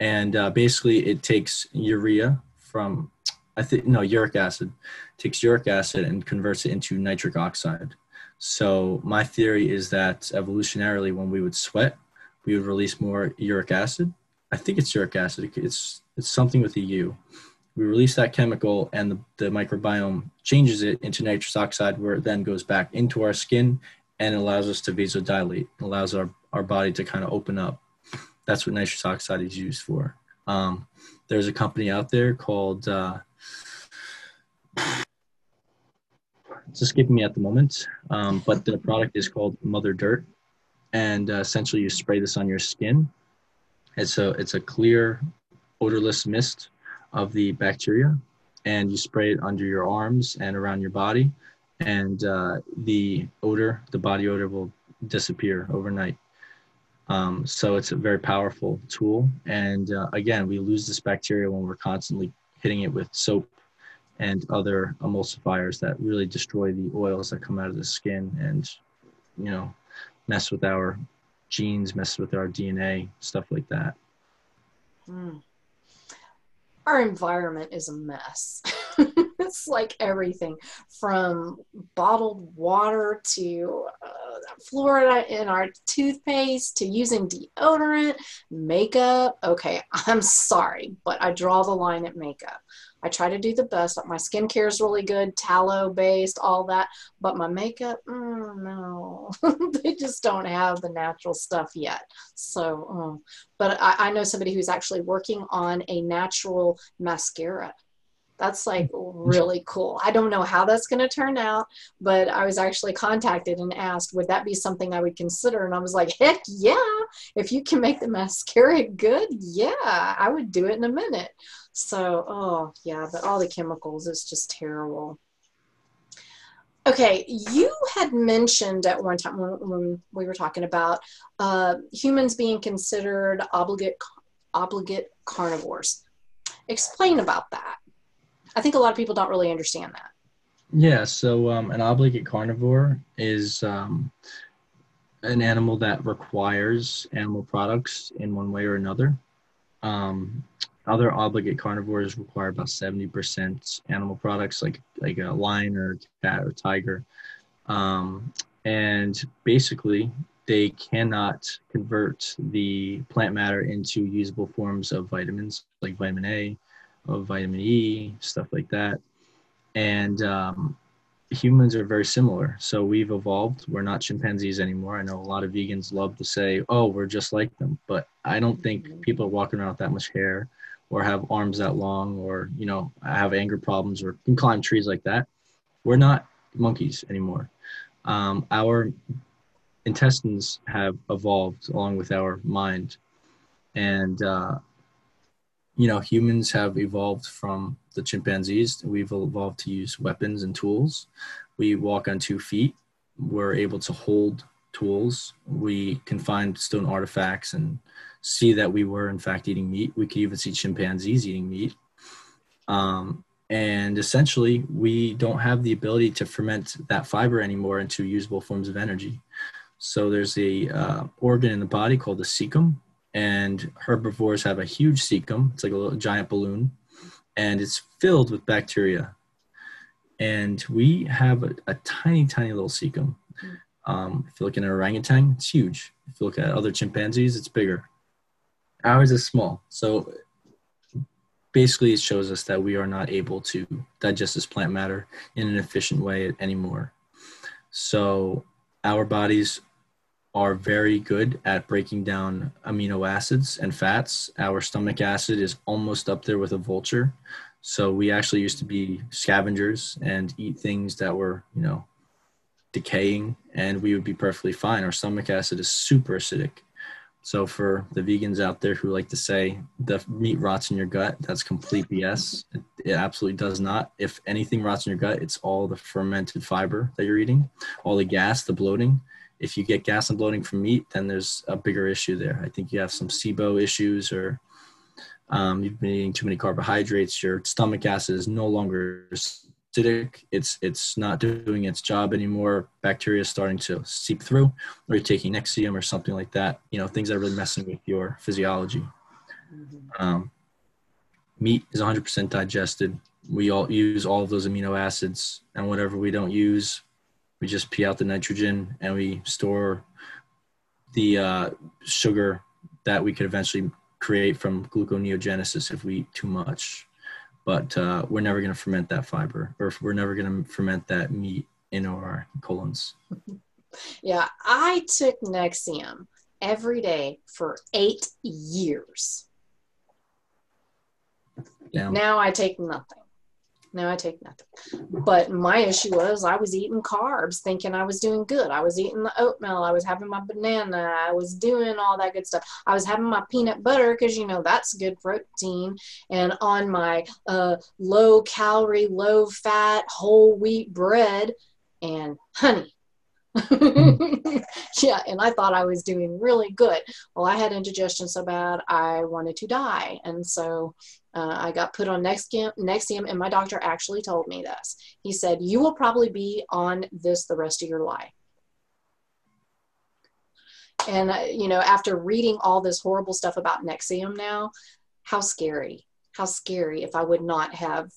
Speaker 2: and uh, basically it takes urea from I think no uric acid takes uric acid and converts it into nitric oxide. So my theory is that evolutionarily, when we would sweat, we would release more uric acid. I think it's uric acid. It's it's something with a U we release that chemical and the, the microbiome changes it into nitrous oxide where it then goes back into our skin and allows us to vasodilate allows our, our body to kind of open up. That's what nitrous oxide is used for. Um, there's a company out there called uh, it's escaping me at the moment um, but the product is called mother dirt. And uh, essentially you spray this on your skin. It's a it's a clear odorless mist of the bacteria and you spray it under your arms and around your body and uh, the odor the body odor will disappear overnight. Um, so it's a very powerful tool and uh, again we lose this bacteria when we're constantly hitting it with soap and other emulsifiers that really destroy the oils that come out of the skin and you know mess with our genes mess with our dna stuff like that.
Speaker 1: Mm our environment is a mess. it's like everything from bottled water to uh, fluoride in our toothpaste to using deodorant, makeup. Okay, I'm sorry, but I draw the line at makeup. I try to do the best. My skincare is really good, tallow based, all that. But my makeup, mm, no, they just don't have the natural stuff yet. So, um, but I, I know somebody who's actually working on a natural mascara that's like really cool. I don't know how that's going to turn out, but I was actually contacted and asked, would that be something I would consider? And I was like, heck yeah. If you can make the mascara good, yeah, I would do it in a minute. So, oh, yeah, but all the chemicals is just terrible. Okay, you had mentioned at one time when, when we were talking about uh, humans being considered obligate obligate carnivores. Explain about that. I think a lot of people don't really understand that.
Speaker 2: Yeah, so um, an obligate carnivore is um, an animal that requires animal products in one way or another. Um, other obligate carnivores require about 70% animal products like like a lion or cat or tiger. Um, and basically, they cannot convert the plant matter into usable forms of vitamins like vitamin A, of vitamin E, stuff like that. And um, humans are very similar. So we've evolved. We're not chimpanzees anymore. I know a lot of vegans love to say, oh, we're just like them. But I don't think people are walking around with that much hair or have arms that long or you know have anger problems or can climb trees like that we're not monkeys anymore um, our intestines have evolved along with our mind and uh, you know humans have evolved from the chimpanzees we've evolved to use weapons and tools we walk on two feet we're able to hold tools we can find stone artifacts and see that we were in fact eating meat. We could even see chimpanzees eating meat. Um, and essentially, we don't have the ability to ferment that fiber anymore into usable forms of energy. So there's a uh, organ in the body called the cecum, and herbivores have a huge cecum. It's like a little giant balloon, and it's filled with bacteria. And we have a, a tiny, tiny little cecum. Um, if you look at an orangutan, it's huge. If you look at other chimpanzees, it's bigger. Ours is small. So basically, it shows us that we are not able to digest this plant matter in an efficient way anymore. So our bodies are very good at breaking down amino acids and fats. Our stomach acid is almost up there with a vulture. So we actually used to be scavengers and eat things that were, you know, decaying, and we would be perfectly fine. Our stomach acid is super acidic. So for the vegans out there who like to say the meat rots in your gut, that's complete BS. It, absolutely does not. If anything rots in your gut, it's all the fermented fiber that you're eating, all the gas, the bloating. If you get gas and bloating from meat, then there's a bigger issue there. I think you have some SIBO issues or um, you've been eating too many carbohydrates. Your stomach acid is no longer acidic. It's it's not doing its job anymore. Bacteria is starting to seep through, or you're taking Nexium or something like that. You know, things that are really messing with your physiology. Mm-hmm. Um, meat is 100% digested. We all use all of those amino acids, and whatever we don't use, we just pee out the nitrogen and we store the uh, sugar that we could eventually create from gluconeogenesis if we eat too much but uh, we're never going to ferment that fiber or we're never going to ferment that meat in our colons.
Speaker 1: Yeah, I took Nexium every day for eight years. Yeah. Now I take nothing. No, I take nothing. But my issue was I was eating carbs thinking I was doing good. I was eating the oatmeal. I was having my banana. I was doing all that good stuff. I was having my peanut butter because, you know, that's good protein. And on my uh, low calorie, low fat, whole wheat bread and honey. yeah, and I thought I was doing really good. Well, I had indigestion so bad I wanted to die. And so uh, I got put on Nexium, Nexium, and my doctor actually told me this. He said, You will probably be on this the rest of your life. And, uh, you know, after reading all this horrible stuff about Nexium now, how scary, how scary if I would not have,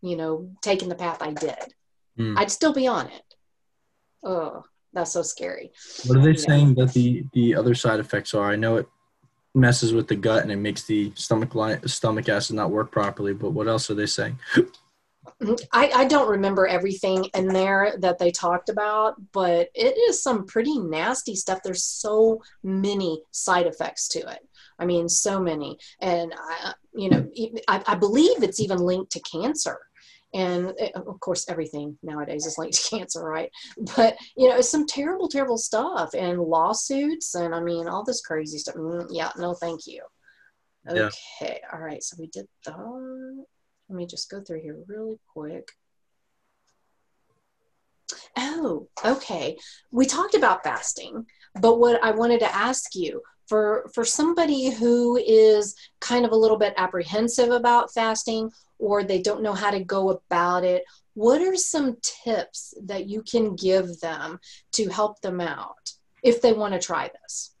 Speaker 1: you know, taken the path I did. Mm. I'd still be on it. Oh, that's so scary.
Speaker 2: What are they saying that the the other side effects are? I know it messes with the gut and it makes the stomach line, stomach acid not work properly. But what else are they saying?
Speaker 1: I, I don't remember everything in there that they talked about, but it is some pretty nasty stuff. There's so many side effects to it. I mean, so many. And, I, you know, I, I believe it's even linked to cancer and it, eh, of course everything nowadays is linked to cancer right? But you know it's some terrible terrible stuff and lawsuits and i mean all this crazy stuff. Mm, yeah no thank you. Okay yeah. all right so we did that. Let me just go through here really quick. Oh okay we talked about fasting but what i wanted to ask you for for somebody who is kind of a little bit apprehensive about fasting or they don't know how to go about it what are some tips that you can give them to help them out if they want to try this?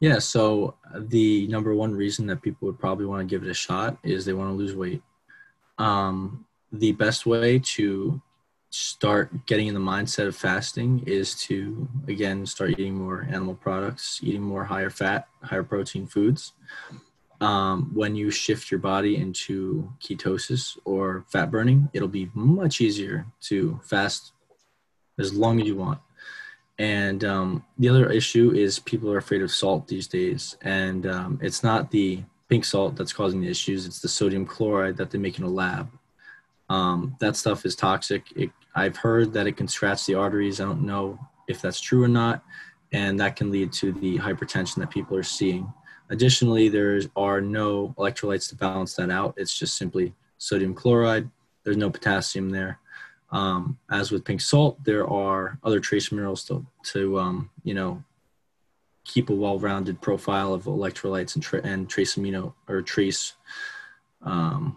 Speaker 2: Yeah so the number one reason that people would probably want to give it a shot is they want to lose weight. Um, the best way to start getting in the mindset of fasting is to again start eating more animal products eating more higher fat higher protein foods um, when you shift your body into ketosis or fat burning it'll be much easier to fast as long as you want and um, the other issue is people are afraid of salt these days and um, it's not the pink salt that's causing the issues it's the sodium chloride that they make in a lab um, that stuff is toxic. It, I've heard that it can scratch the arteries. I don't know if that's true or not, and that can lead to the hypertension that people are seeing. Additionally, there are no electrolytes to balance that out. It's just simply sodium chloride. There's no potassium there. Um, as with pink salt, there are other trace minerals to, to um, you know, keep a well-rounded profile of electrolytes and, tra- and trace amino or trace um,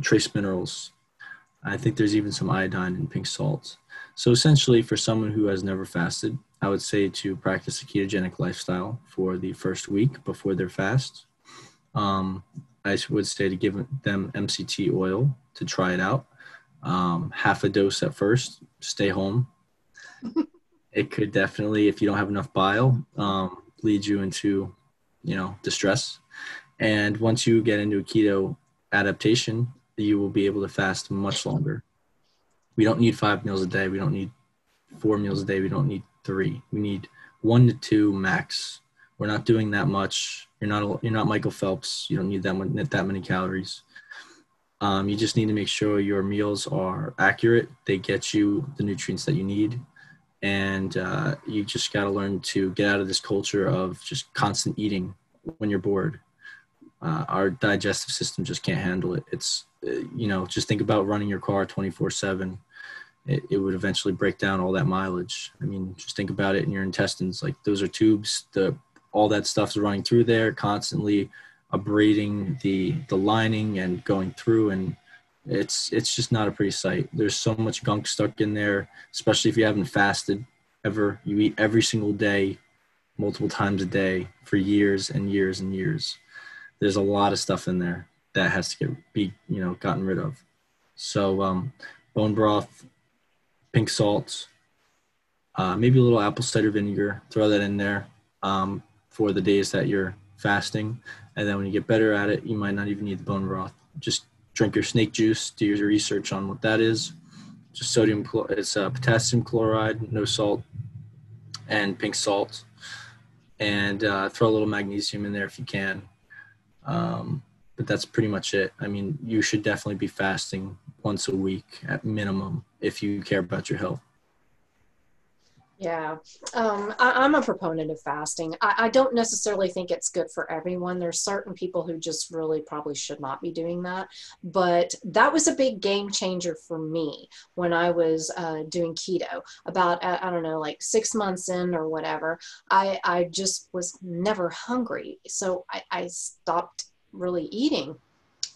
Speaker 2: trace minerals. I think there's even some iodine in pink salt. So essentially, for someone who has never fasted, I would say to practice a ketogenic lifestyle for the first week before their fast. Um, I would say to give them MCT oil to try it out. Um, half a dose at first. Stay home. it could definitely, if you don't have enough bile, um, lead you into, you know, distress. And once you get into a keto adaptation, you will be able to fast much longer. We don't need five meals a day. We don't need four meals a day. We don't need three. We need one to two max. We're not doing that much. You're not you're not Michael Phelps. You don't need that much. that many calories. Um, you just need to make sure your meals are accurate. They get you the nutrients that you need. And uh, you just got to learn to get out of this culture of just constant eating when you're bored. Uh, our digestive system just can't handle it. It's, uh, you know, just think about running your car 24 7. It, it would eventually break down all that mileage. I mean, just think about it in your intestines. Like those are tubes. The all that stuff's running through there constantly abrading the the lining and going through and it's it's just not a pretty sight there's so much gunk stuck in there especially if you haven't fasted ever you eat every single day multiple times a day for years and years and years there's a lot of stuff in there that has to get be you know gotten rid of so um, bone broth pink salt uh, maybe a little apple cider vinegar throw that in there um, for the days that you're fasting and then when you get better at it, you might not even need the bone broth. Just drink your snake juice, do your research on what that is. Just sodium, it's uh, potassium chloride, no salt, and pink salt. And uh, throw a little magnesium in there if you can. Um, but that's pretty much it. I mean, you should definitely be fasting once a week at minimum if you care about your health.
Speaker 1: Yeah, um, I, am a proponent of fasting. I, I, don't necessarily think it's good for everyone. There's certain people who just really probably should not be doing that. But that was a big game changer for me when I was uh, doing keto. About uh, I don't know, like six months in or whatever, I I just was never hungry, so I, I stopped really eating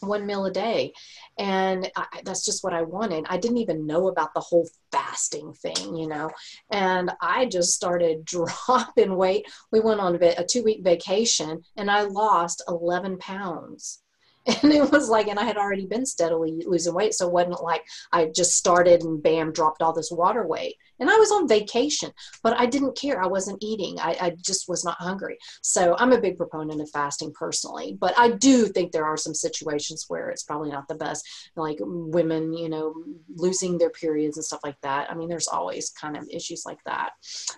Speaker 1: one meal a day. And I, that's just what I wanted. I didn't even know about the whole fasting thing, you know. And I just started dropping weight. We went on a two week vacation and I lost 11 pounds. and it was like and i had already been steadily losing weight so it wasn't like i just started and bam dropped all this water weight. And i was on vacation but i didn't care. I wasn't eating. I, I just was not hungry. So i'm a big proponent of fasting personally but i do think there are some situations where it's probably not the best like women you know losing their periods and stuff like that. I mean there's always kind of issues like that.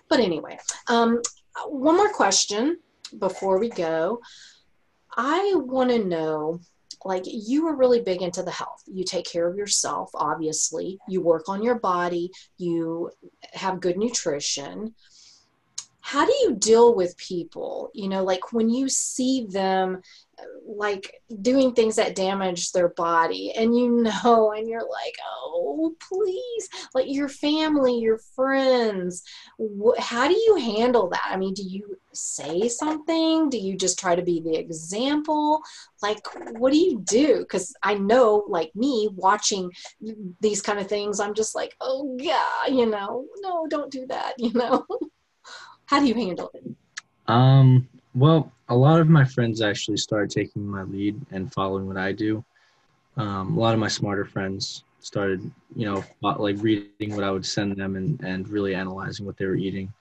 Speaker 1: But anyway um, one more question before we go. I want to know like you are really big into the health. You take care of yourself, obviously. You work on your body, you have good nutrition. How do you deal with people? You know, like when you see them like doing things that damage their body and you know and you're like oh please like your family your friends wh- how do you handle that? I mean do you say something? Do you just try to be the example? Like what do you do? Because i know like me watching these kind of things i'm just like oh yeah you know no don't do that you know how do you handle it
Speaker 2: um well, a lot of my friends actually started taking my lead and following what I do. Um, a lot of my smarter friends started, you know, like reading what I would send them and, and really analyzing what they were eating.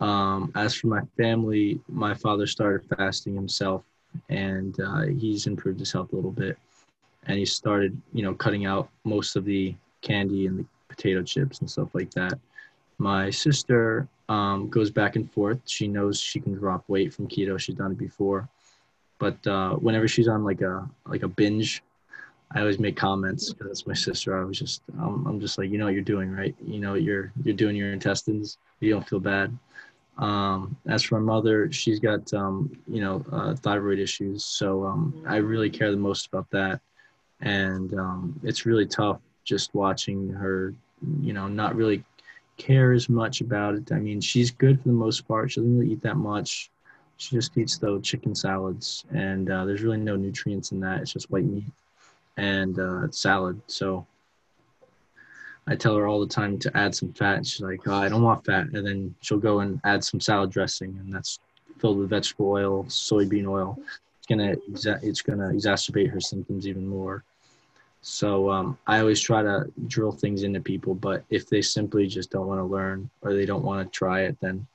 Speaker 2: Um, as for my family, my father started fasting himself and uh, he's improved his health a little bit. And he started, you know, cutting out most of the candy and the potato chips and stuff like that. My sister um, goes back and forth. She knows she can drop weight from keto. She's done it before, but uh, whenever she's on like a like a binge, I always make comments because it's my sister. I was just um, I'm just like you know what you're doing right. You know you're you're doing your intestines. You don't feel bad. Um, as for my mother, she's got um, you know uh, thyroid issues, so um, I really care the most about that, and um, it's really tough just watching her, you know, not really care as much about it. I mean, she's good for the most part. She doesn't really eat that much. She just eats though chicken salads, and uh, there's really no nutrients in that. It's just white meat and uh, salad. So I tell her all the time to add some fat, and she's like, oh, "I don't want fat," and then she'll go and add some salad dressing, and that's filled with vegetable oil, soybean oil. It's gonna it's gonna exacerbate her symptoms even more. So um, I always try to drill things into people, but if they simply just don't want to learn or they don't want to try it, then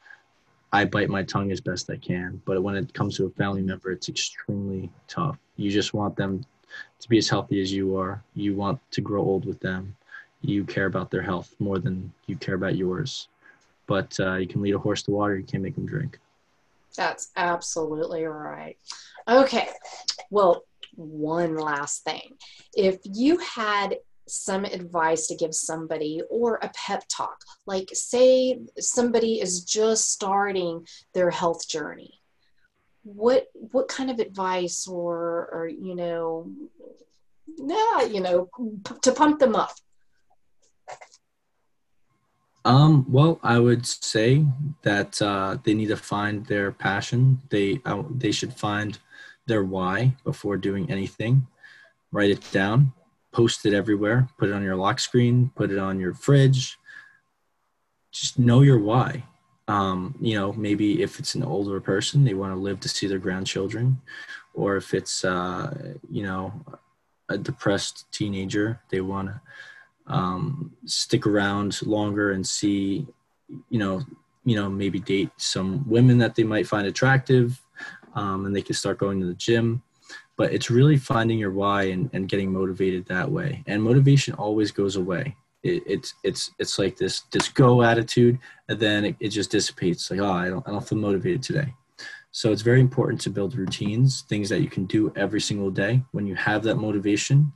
Speaker 2: I bite my tongue as best I can. But when it comes to a family member, it's extremely tough. You just want them to be as healthy as you are. You want to grow old with them. You care about their health more than you care about yours. But uh, you can lead a horse to water, you can't make them drink.
Speaker 1: That's absolutely right. Okay. Well, one last thing. If you had some advice to give somebody or a pep talk, like say somebody is just starting their health journey, what what kind of advice or or you know yeah you know to pump them up
Speaker 2: um, well, I would say that uh, they need to find their passion. They uh, they should find their why before doing anything. Write it down, post it everywhere, put it on your lock screen, put it on your fridge. Just know your why. Um, you know, maybe if it's an older person, they want to live to see their grandchildren, or if it's uh, you know a depressed teenager, they want to um, stick around longer and see, you know, you know, maybe date some women that they might find attractive, um, and they can start going to the gym. But it's really finding your why and, and getting motivated that way. And motivation always goes away. It, it's it's it's like this this go attitude, and then it, it just dissipates. Like oh, I don't I don't feel motivated today. So it's very important to build routines, things that you can do every single day. When you have that motivation,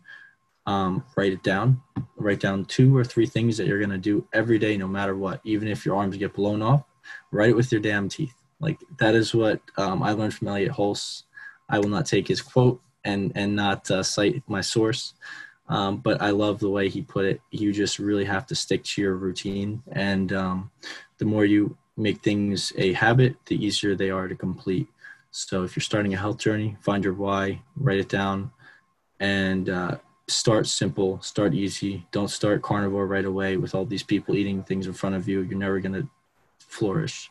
Speaker 2: um, write it down write down two or three things that you're going to do every day no matter what even if your arms get blown off write it with your damn teeth like that is what um, i learned from Elliott Hulse i will not take his quote and and not uh, cite my source um, but i love the way he put it you just really have to stick to your routine and um, the more you make things a habit the easier they are to complete so if you're starting a health journey find your why write it down and uh, start simple, start easy. Don't start carnivore right away with all these people eating things in front of you. You're never going to flourish.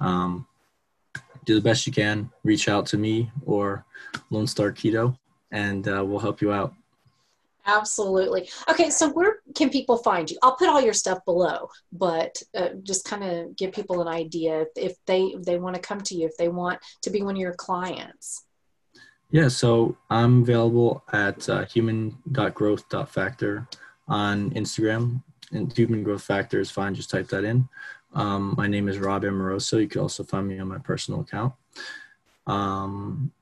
Speaker 2: Um, do the best you can. Reach out to me or Lone Star Keto, and uh, we'll help you out.
Speaker 1: Absolutely. Okay, so where can people find you? I'll put all your stuff below, but uh, just kind of give people an idea if they if they want to come to you, if they want to be one of your clients.
Speaker 2: Yeah, so I'm available at uh, human.growth.factor on Instagram. And human growth factor is fine, just type that in. Um, my name is Rob Amoroso. You can also find me on my personal account. Um,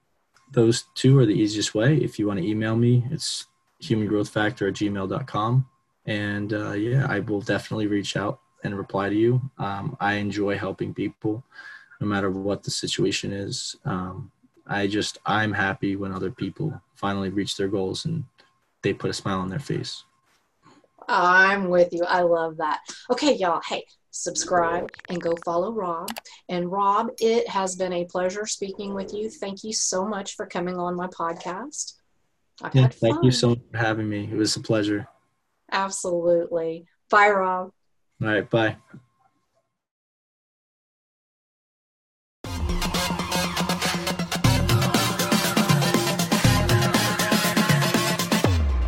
Speaker 2: those two are the easiest way. If you want to email me, it's humangrowthfactor at gmail.com. And uh, yeah, I will definitely reach out and reply to you. Um, I enjoy helping people no matter what the situation is. Um, I just I'm happy when other people finally reach their goals and they put a smile on their face.
Speaker 1: I'm with you. I love that. Okay, y'all. Hey, subscribe and go follow Rob. And Rob, it has been a pleasure speaking with you. Thank you so much for coming on my podcast.
Speaker 2: I've yeah, thank you so much for having me. It was a pleasure.
Speaker 1: Absolutely. Bye, Rob.
Speaker 2: All right. Bye.